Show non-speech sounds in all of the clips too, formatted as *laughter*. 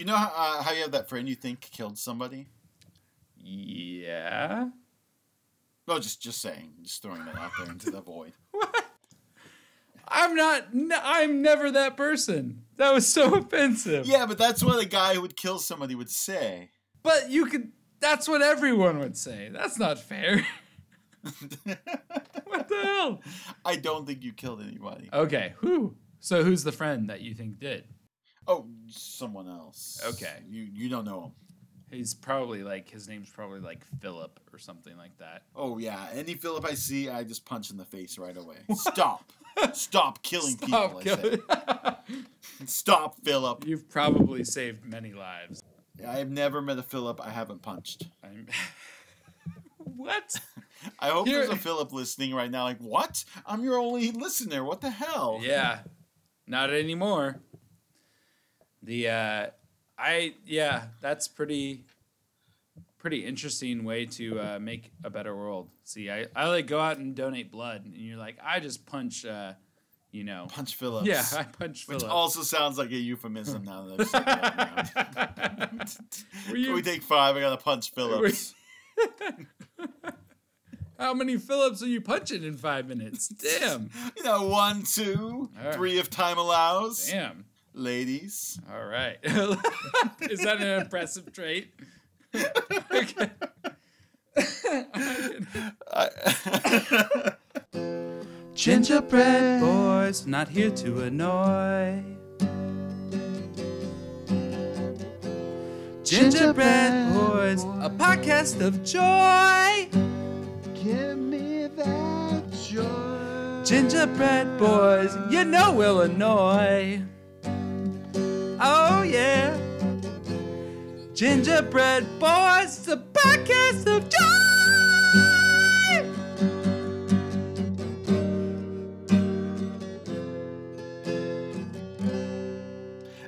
You know how, uh, how you have that friend you think killed somebody? Yeah. No, just just saying, just throwing that out there into the void. *laughs* What? I'm not. n- I'm never that person. That was so *laughs* offensive. Yeah, but that's what a guy who would kill somebody would say. But you could. That's what everyone would say. That's not fair. *laughs* what the hell? I don't think you killed anybody. Okay. Who? So who's the friend that you think did? Oh, someone else. Okay. You you don't know him. He's probably like his name's probably like Philip or something like that. Oh yeah, any Philip I see, I just punch in the face right away. *laughs* Stop, stop killing Stop people. killing. I say. *laughs* Stop, Philip. You've probably saved many lives. I have never met a Philip I haven't punched. I'm. *laughs* what? I hope Here- there's a Philip listening right now. Like, what? I'm your only listener. What the hell? Yeah, not anymore. The uh, I yeah, that's pretty pretty interesting way to uh, make a better world. See, I I like go out and donate blood, and you're like, I just punch, uh, you know, Punch Phillips. yeah, I punch Which also sounds like a euphemism now that I've said that out loud. *laughs* Were Can you- we take five? I gotta punch Phillips. *laughs* How many Phillips are you punching in five minutes? *laughs* Damn, You know, one, two, right. three if time allows. damn. Ladies. All right, *laughs* is that an impressive trait? okay. I- Gingerbread boys, not here to annoy. Gingerbread boys, a podcast of joy. Give me that joy. Gingerbread boys, you know Illinois. Oh Gingerbread boys, a podcast of joy.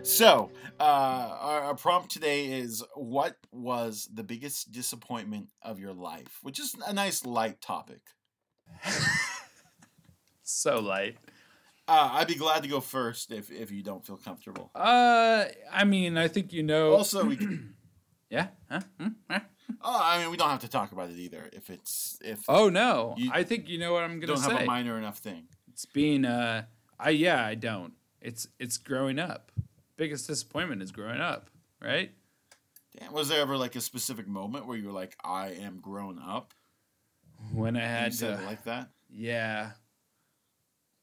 So, uh, our, our prompt today is what was the biggest disappointment of your life? Which is a nice light topic. *laughs* So light. Uh, I'd be glad to go first if, if you don't feel comfortable. Uh, I mean, I think you know. Also, we *clears throat* yeah. Huh? Hmm? Huh? oh, I mean we don't have to talk about it either. If it's if Oh no, I think you know what I'm gonna don't have a minor enough thing. It's being uh, I yeah, I don't. It's it's growing up. Biggest disappointment is growing up, right? Damn, was there ever like a specific moment where you were like, "I am grown up"? When I had you said to, it like that. yeah.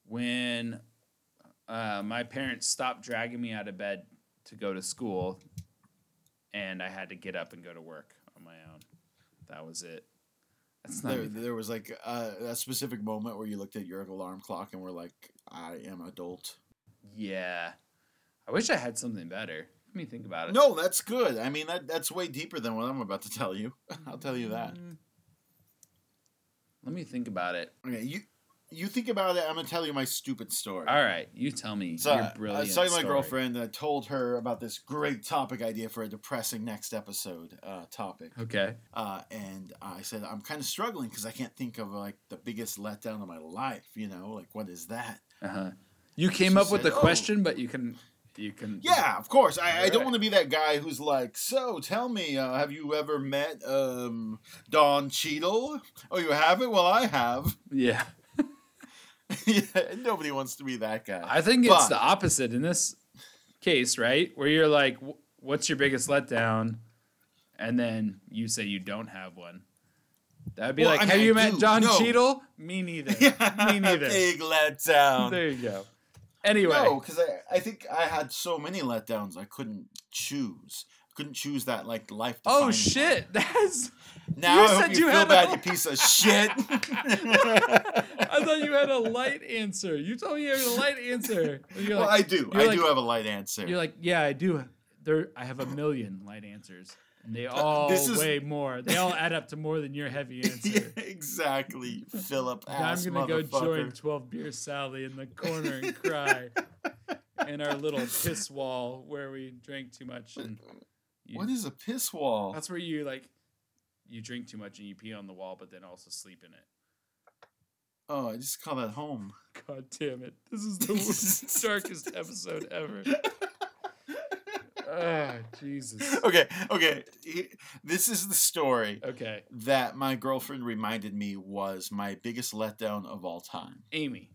When uh, my parents stopped dragging me out of bed to go to school, and I had to get up and go to work on my own. That was it. That's not. There, there was like a, a specific moment where you looked at your alarm clock and were like, "I am adult." yeah. I wish I had something better. Let me think about it. No, that's good. I mean, that that's way deeper than what I'm about to tell you. *laughs* I'll tell you that. Mm. Let me think about it. Okay, you you think about it. I'm gonna tell you my stupid story. All right, you tell me So your I brilliant was talking to my story. girlfriend I told her about this great topic idea for a depressing next episode uh, topic. Okay. Uh, and I said I'm kind of struggling because I can't think of like the biggest letdown of my life. You know, like what is that? Uh huh. You came She up with said, the "Oh." question, but you can, you can. Yeah, of course. I, I don't want to be that guy who's like, so tell me, uh, have you ever met um, Don Cheadle? Oh, you haven't? Well, I have. Yeah. Yeah, nobody wants to be that guy. I think it's the opposite in this case, right? Where you're like, "What's your biggest letdown?" and then you say you don't have one. That'd be Well, like, I "Have you I met do. Don No. Cheadle?" Me neither. Me *laughs* *laughs* neither. Big letdown. There you go. Anyway, No, because I, I think I had so many letdowns I couldn't choose. I couldn't choose that like life. oh shit, *laughs* that's. Now You I said hope you, you feel had a- bad, you piece of shit. *laughs* I thought you had a light answer. You told me you had a light answer. You're well, I do. I like- do have a light answer. You're like, yeah, I do. There, I have a million light answers, and they all is- weigh more. They all add up to more than your heavy *laughs* answer. yeah, exactly, Philip. I'm gonna go join Twelve Beer Sally in the corner and cry in our little piss wall where we drank too much. And you, What is a piss wall? that's where you like you drink too much and you pee on the wall, but then also sleep in it. Oh, I just call that home. God damn it! This is the worst, *laughs* darkest episode ever. oh, *laughs* Jesus. Okay, okay. This is the story Okay. that my girlfriend reminded me was my biggest letdown of all time. Amy.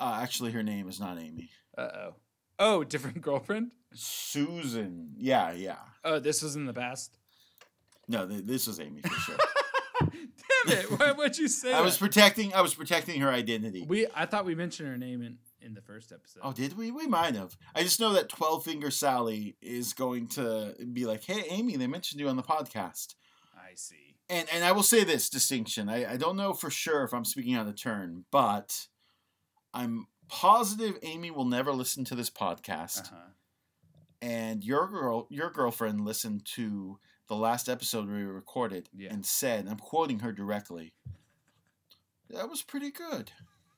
Uh, actually, her name is not Amy. Uh oh. Oh, different *laughs* girlfriend? Susan. Yeah, yeah. Oh, this was in the past? No, th- this was Amy for sure. *laughs* Damn it. Why would you say I was protecting. I was protecting her identity. We I thought we mentioned her name in, in the first episode. Oh, did we? We might have. I just know that Twelve Finger Sally is going to be like, "Hey, Amy, they mentioned you on the podcast." I see. And and I will say this distinction. I, I don't know for sure if I'm speaking out of turn, but I'm positive Amy will never listen to this podcast. Uh-huh. And your girl, your girlfriend, listened to the last episode we recorded Yeah. and said, "I'm quoting her directly." That was pretty good.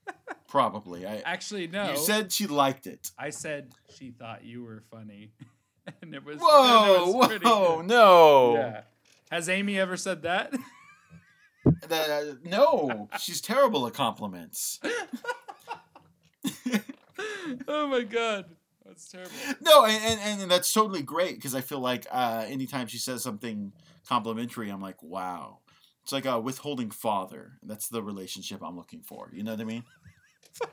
*laughs* Probably. I. Actually, no. You said she liked it. I said she thought you were funny. *laughs* and it was and it Whoa, was pretty whoa, good. no. Yeah. Has Amy ever said that? That, uh, no, she's terrible at compliments. *laughs* oh my god. That's terrible. No, and, and, and that's totally great because I feel like uh, anytime she says something complimentary, I'm like, wow. It's like a withholding father. That's the relationship I'm looking for. You know what I mean? *laughs*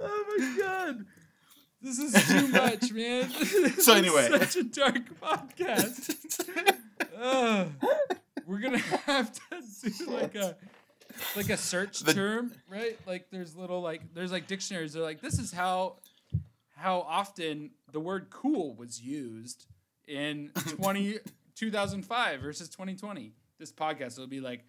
oh my god. This is too much, man. *laughs* This So anyway. such a dark podcast. *laughs* Ugh. we're gonna have to do like a like a search The- term, right? Like there's little like there's like dictionaries. They're like this is how how often the word cool was used in *laughs* 20, 2005 versus 2020. This podcast will be like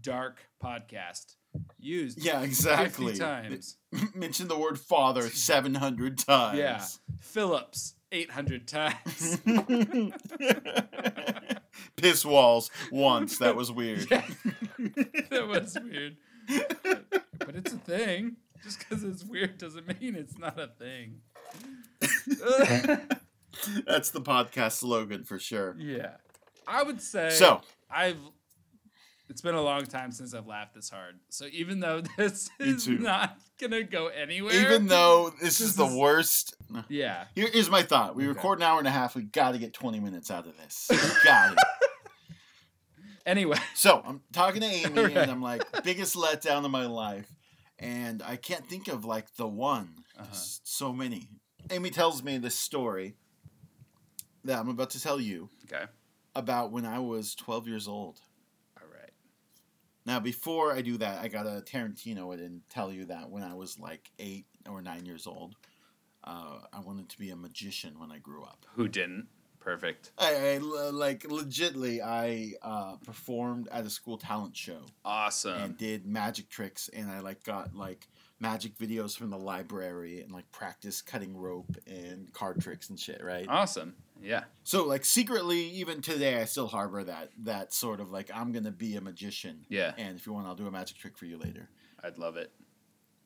dark podcast used yeah, exactly. 50 times. Mention the word father *laughs* 700 times. Yeah. Phillips 800 times. *laughs* *laughs* Piss walls once. That was weird. *laughs* Yeah. *laughs* that was weird. But it's a thing. Just because it's weird doesn't mean it's not a thing. That's the podcast slogan for sure. yeah. I would say So, I've it's been a long time since I've laughed this hard. So even though *laughs* this is not gonna go anywhere. even though this, This is the worst, Yeah. here is my thought. We Okay. record an hour and a half. We got to get 20 minutes out of this. *laughs* Got it. Anyway. So I'm talking to Amy, Alright. and I'm like, biggest letdown of my life, and I can't think of like the one. Uh-huh. So many. Amy tells me this story that I'm about to tell you Okay. about when I was 12 years old. Now, before I do that, I gotta Tarantino it and tell you that when I was like eight or nine years old, uh, I wanted to be a magician when I grew up. Who didn't? Perfect. I, I like legitly, I uh, performed at a school talent show Awesome. and did magic tricks, and I like got like magic videos from the library and like practice cutting rope and card tricks and shit, right? awesome. Yeah. So like secretly, even today, I still harbor that that sort of like I'm gonna be a magician, Yeah. and if you want, I'll do a magic trick for you later. I'd love it.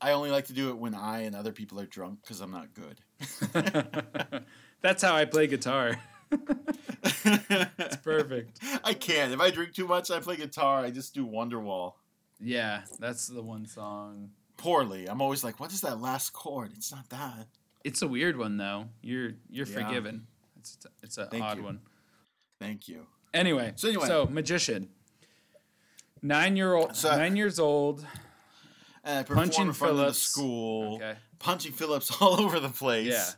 I only like to do it when I and other people are drunk because I'm not good. *laughs* That's how I play guitar. It's perfect. *laughs* I can't. If I drink too much, I play guitar. I just do Wonderwall Yeah, that's the one song. Poorly. I'm always like, what is that last chord? It's not that. It's a weird one though. You're you're Yeah. forgiven. It's it's a Thank odd you. one. Thank you. Anyway, So anyway. so magician. Nine year old, So- nine years old. Perform Punching Phillips. school, Okay. punching Phillips *laughs* all over the place. Yeah.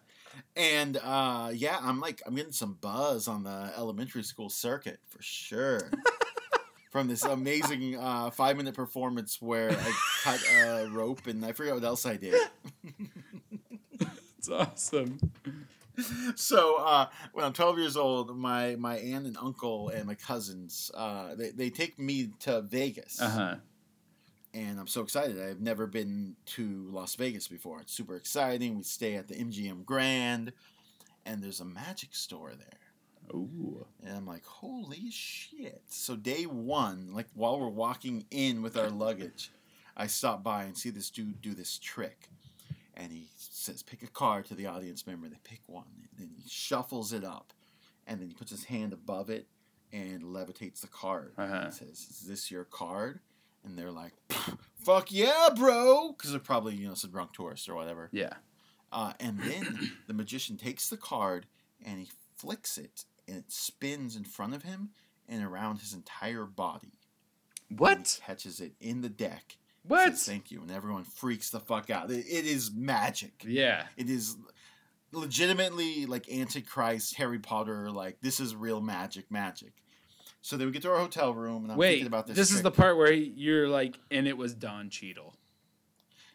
And uh, yeah, I'm like, I'm getting some buzz on the elementary school circuit for sure. *laughs* From this amazing uh, five minute performance where I cut a rope and I forget what else I did. It's awesome. so uh, when I'm 12 years old, my my aunt and uncle and my cousins uh, they they take me to Vegas, Uh huh. and I'm so excited. I've never been to Las Vegas before. It's super exciting. We stay at the MGM Grand, and there's a magic store there, Ooh. and I'm like, holy shit! So day one, like while we're walking in with our luggage, I stop by and see this dude do this trick. And he says, pick a card to the audience member. They pick one. And then he shuffles it up. And then he puts his hand above it and levitates the card. Uh-huh. He says, Is this your card? And they're like, Fuck yeah, bro. Because they're probably, you know, some drunk tourist or whatever. Yeah. Uh, and then the magician takes the card and he flicks it, and it spins in front of him and around his entire body. And What? he catches it in the deck. What? Says, Thank you, and everyone freaks the fuck out. It, it is magic. Yeah. It is legitimately like Antichrist, Harry Potter. Like this is real magic, magic. So then we get to our hotel room, and I'm Wait, thinking about this. this is the part where you're like, and it was Don Cheadle,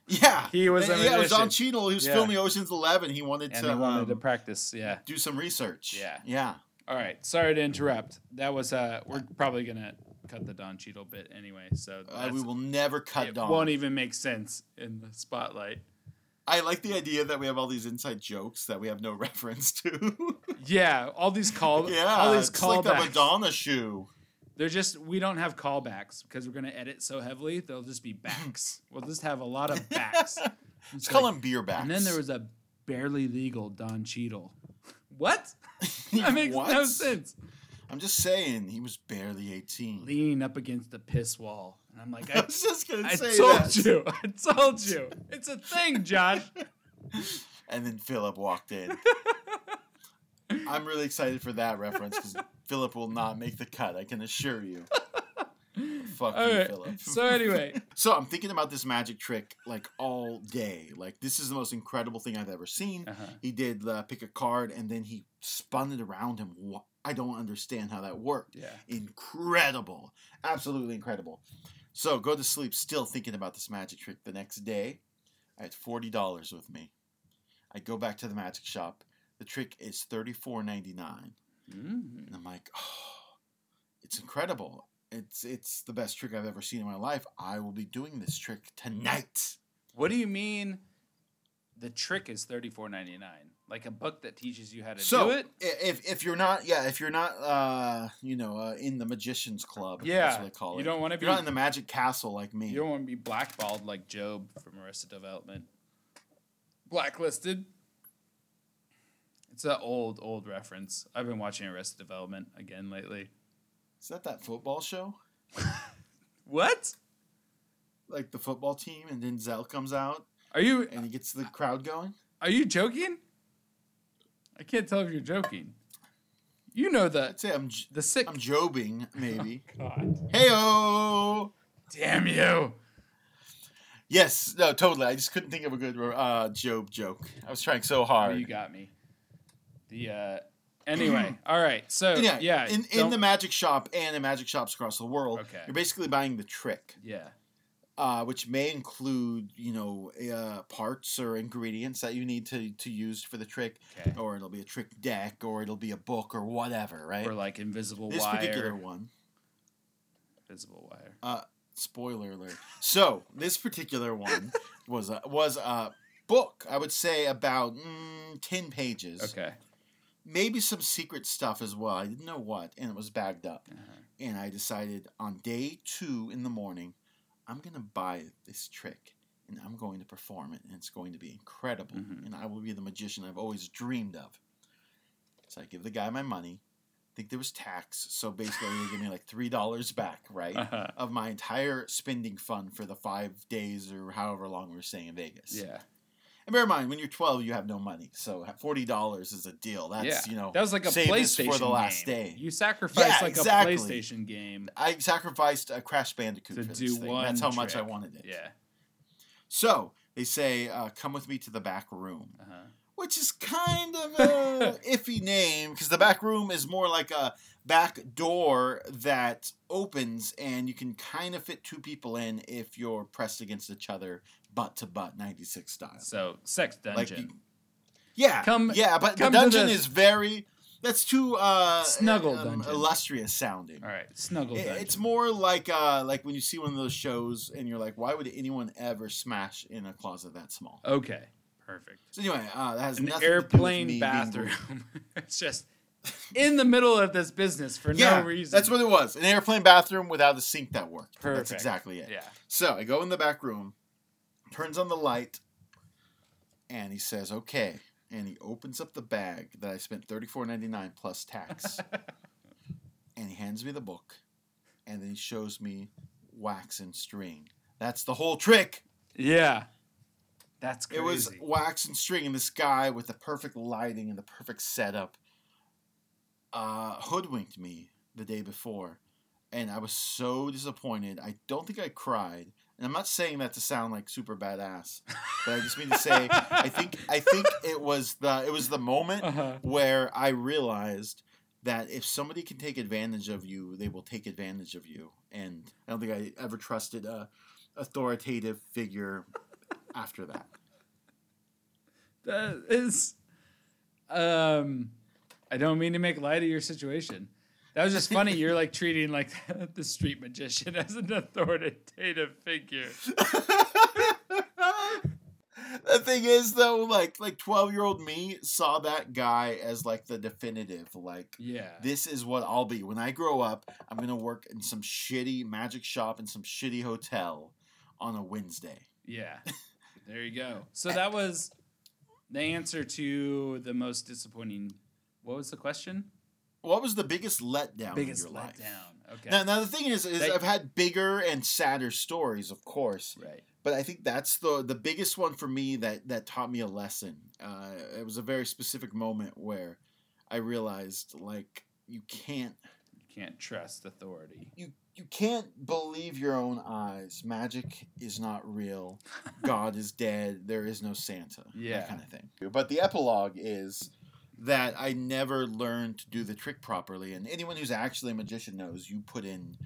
yeah. He was a yeah, it was Don. Cheadle. He was Yeah. filming Ocean's Eleven. He wanted and to, he wanted to um, practice. Yeah. do some research. Yeah. yeah. All right. Sorry to interrupt. That was uh, we're probably gonna cut the Don Cheadle bit anyway, so Uh, we will never cut it Don. won't even make sense in the spotlight. I like the idea that we have all these inside jokes that we have no *laughs* reference to. Yeah, all these call, *laughs* yeah, all these it's like the. Madonna shoe. They're just we don't have callbacks because we're gonna edit so heavily. They'll just be backs. *laughs* we'll just have a lot of backs. Let's like- call them beer backs. And then there was a barely legal Don Cheadle. What? *laughs* That makes no sense. I'm just saying, he was barely 18. Leaning up against the piss wall, and I'm like, *laughs* I I, was just gonna say I say told that. you, I told you, it's a thing, Josh. *laughs* And then Philip walked in. I'm really excited for that reference because Philip will not make the cut. I can assure you. Fuck All you, right. Philip. So *laughs* anyway, So I'm thinking about this magic trick like all day. Like this is the most incredible thing I've ever seen. uh-huh. He did the pick a card and then he spun it around him. I don't understand how that worked. yeah, Incredible, absolutely incredible. So go to sleep still thinking about this magic trick. The next day, I had forty dollars with me. I go back to the magic shop. The trick is thirty four ninety nine, Mm. and I'm like, oh, it's incredible. It's it's the best trick I've ever seen in my life. I will be doing this trick tonight. What do you mean? The trick is thirty four ninety nine, like a book that teaches you how to So do it. if if you're not yeah if you're not uh you know uh, in the magician's club that's Yeah, what they call you it. don't want to be. you're not in the magic castle like me. You don't want to be blackballed like Job from Arrested Development. Blacklisted. It's an old, old reference. I've been watching Arrested Development again lately. Is that that football show? *laughs* What? Like the football team, and then Zell comes out Are you and he gets the crowd going. are you joking? I can't tell if you're joking. You know the I'd say I'm j- the sick. I'm jobing maybe. *laughs* God. Heyo. Damn you! Yes, no, totally. I just couldn't think of a good uh, Job joke. I was trying so Oh, hard. you got me. The uh. Anyway, *clears throat* all right. So yeah, yeah, in, in the magic shop and in magic shops across the world, Okay. you're basically buying the trick. yeah. uh, which may include you know uh, parts or ingredients that you need to, to use for the trick, Okay. or it'll be a trick deck, or it'll be a book, or whatever. Right? Or like invisible this wire. particular one. Invisible wire. Uh, Spoiler alert. So this particular one *laughs* was a, was a book. I would say about mm, ten pages. Okay. Maybe some secret stuff as well. I didn't know what, and it was bagged up. Uh-huh. And I decided on day two in the morning, I'm gonna buy this trick and I'm going to perform it, and it's going to be incredible. Mhm. And I will be the magician I've always dreamed of. So I give the guy my money. I think there was tax, so basically they give me like three dollars back, right, Uh-huh. of my entire spending fund for the five days or however long we were staying in Vegas. Yeah. And bear in mind, when you're 12, you have no money, so forty dollars is a deal. That's yeah. you know that was like a PlayStation for the last game. day. You sacrificed Yeah, like exactly. a PlayStation game. I sacrificed a Crash Bandicoot To for do one That's how much I wanted it. Yeah. So they say, uh, "Come with me to the back room," Uh-huh. which is kind of a *laughs* iffy name because the back room is more like a back door that opens and you can kind of fit two people in if you're pressed against each other, butt to butt, '96 style. So sex dungeon. you- yeah, Come- yeah, but the come to dungeon the- is very. That's too uh, Snuggle um, dungeon. illustrious sounding. All right. Snuggle It- dungeon. It's more like uh, like when you see one of those shows and you're like, why would anyone ever smash in a closet that small? okay. Perfect. So anyway, uh, that has An nothing to do with me airplane bathroom. *laughs* it's just in the middle of this business for Yeah, no reason. that's what it was. An airplane bathroom without a sink that worked. That's exactly it. Yeah. So I go in the back room, turns on the light, and he says, "Okay." And he opens up the bag that I spent thirty four ninety nine plus tax, *laughs* and he hands me the book, and then he shows me wax and string. That's the whole trick. Yeah. That's crazy. It was wax and string, and this guy with the perfect lighting and the perfect setup uh, hoodwinked me the day before, and I was so disappointed. I don't think I cried, and I'm not saying that to sound like super badass, but I just mean to say *laughs* I think I think it was the it was the moment uh-huh. where I realized that if somebody can take advantage of you, they will take advantage of you, and I don't think I ever trusted a authoritative figure after that. That is, um, I don't mean to make light of your situation. That was just funny. You're like *laughs* treating like *laughs* the street magician as an authoritative figure. *laughs* the thing is though like like 12 year old me saw that guy as like the definitive like Yeah. this is what i'll be when i grow up i'm gonna work in some shitty magic shop in some shitty hotel on a wednesday Yeah. There you go. So that was the answer to the most disappointing. What was the question? What was the biggest letdown Biggest in your life letdown. Okay. now, now the thing is, is They- i've had bigger and sadder stories of course right. but I think that's the the biggest one for me that that taught me a lesson. Uh, it was a very specific moment where I realized like you can't You can't trust authority. you you can't believe your own eyes. Magic is not real. *laughs* God is dead. There is no Santa. Yeah. that kind of thing. But the epilogue is that I never learned to do the trick properly, and anyone who's actually a magician knows you put in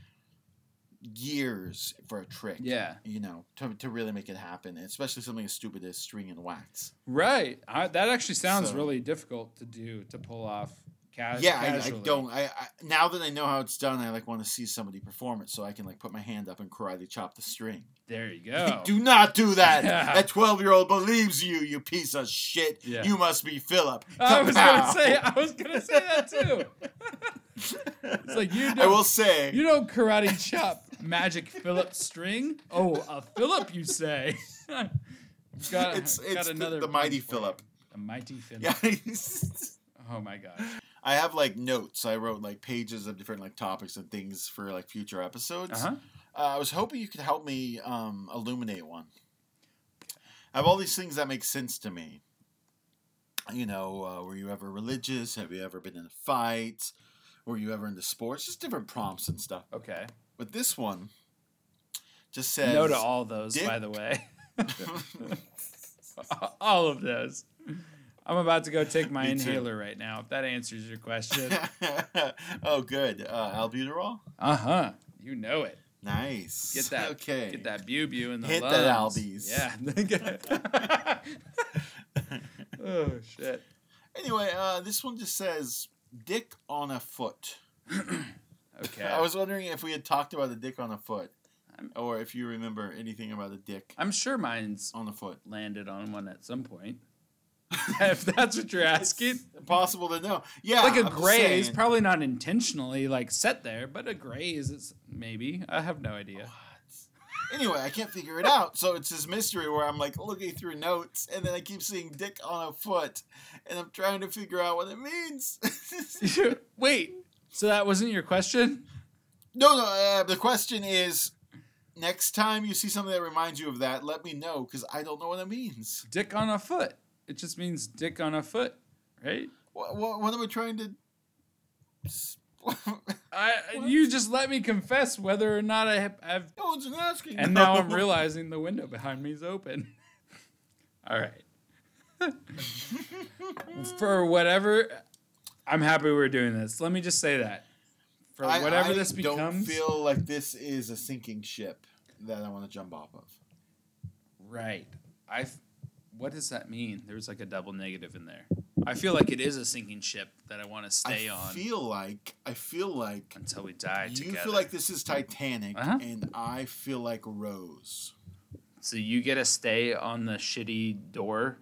years for a trick Yeah. you know, to, to really make it happen, and especially something as stupid as string and wax. Right. I, that actually sounds So- really difficult to do to pull off. Yeah, I, I don't. I, I now that I know how it's done, I like want to see somebody perform it, so I can like put my hand up and karate chop the string. There you go. do not do *laughs* that. Yeah. That twelve year old believes you, you piece of shit. Yeah. You must be Philip. I was gonna say. I was gonna say that too. *laughs* It's like you I will say. You don't karate chop magic Philip string. Oh, a Philip, you say? *laughs* got, it's got it's the, another the mighty. Philip. A mighty Philip. Yeah. Oh my gosh. I have like notes. I wrote like pages of different like topics and things for like future episodes. Uh huh. Uh, I was hoping you could help me um, illuminate one. I have all these things that make sense to me. You know, uh, were you ever religious? Have you ever been in a fight? Were you ever into sports? Just different prompts and stuff. Okay. But this one just says no to all those, Dick- by the way. *laughs* *laughs* all of those. I'm about to go take *laughs* my inhaler right now. If that answers your question. *laughs* oh, good. Uh, albuterol. Uh huh. You know it. Nice. Get that. Okay. Get that bew bew in the Hit that lungs. Albies. Yeah. *laughs* oh shit. Anyway, uh, this one just says "dick on a foot." *clears throat* Okay. I was wondering if we had talked about a dick on a foot, I'm- or if you remember anything about a dick I'm sure mine's on the foot. landed on one at some point. *laughs* if that's what you're asking. It's Impossible to know. Yeah, like a I'm just graze, probably not intentionally like set there, but a graze is maybe. I have no idea. Anyway, I can't figure it out, so it's this mystery where I'm like looking through notes, and then I keep seeing "dick on a foot," and I'm trying to figure out what it means. *laughs* Wait, so that wasn't your question? no, no. Uh, the question is, next time you see something that reminds you of that, let me know because I don't know what it means. Dick on a foot. It just means dick on a foot, right? What, what, what am I trying to? I *laughs* you just let me confess whether or not I have, I've No one's asking. and now I'm *laughs* realizing the window behind me is open. *laughs* All right. For whatever, I'm happy we're doing this. Let me just say that. For I- whatever I this don't feel like this is a sinking ship that I want to jump off of. right. I. What does that mean? There's like a double negative in there. I feel like it is a sinking ship that I want to stay I on I feel like I feel like until we die you together. feel like this is Titanic, Uh-huh. and I feel like Rose. So you get to stay on the shitty door,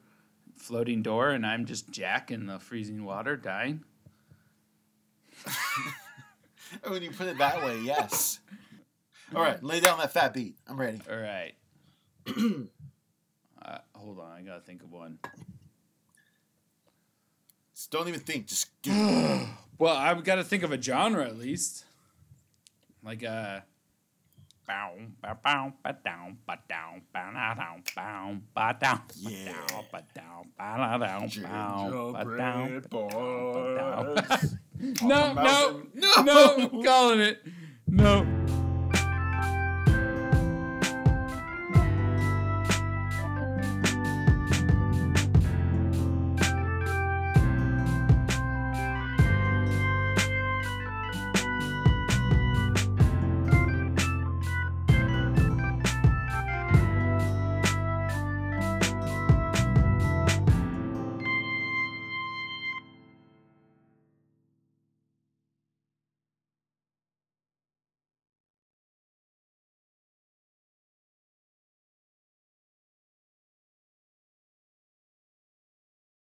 floating door, and I'm just Jack in the freezing water, dying. *laughs* *laughs* When you put it that way, yes. *laughs* All right, lay down that fat beat. I'm ready. All right. *clears throat* uh, hold on, I gotta think of one. Just don't even think. Just do. Well, I've got to think of a genre at least. Like uh bow, ba bow, ba down, ba down, ba na down, bow, ba down, ba Yeah. down, ba down, ba na down, bow, ba down, Gingerbread ba down, ba down. boys. No, no, no, no, calling it. No.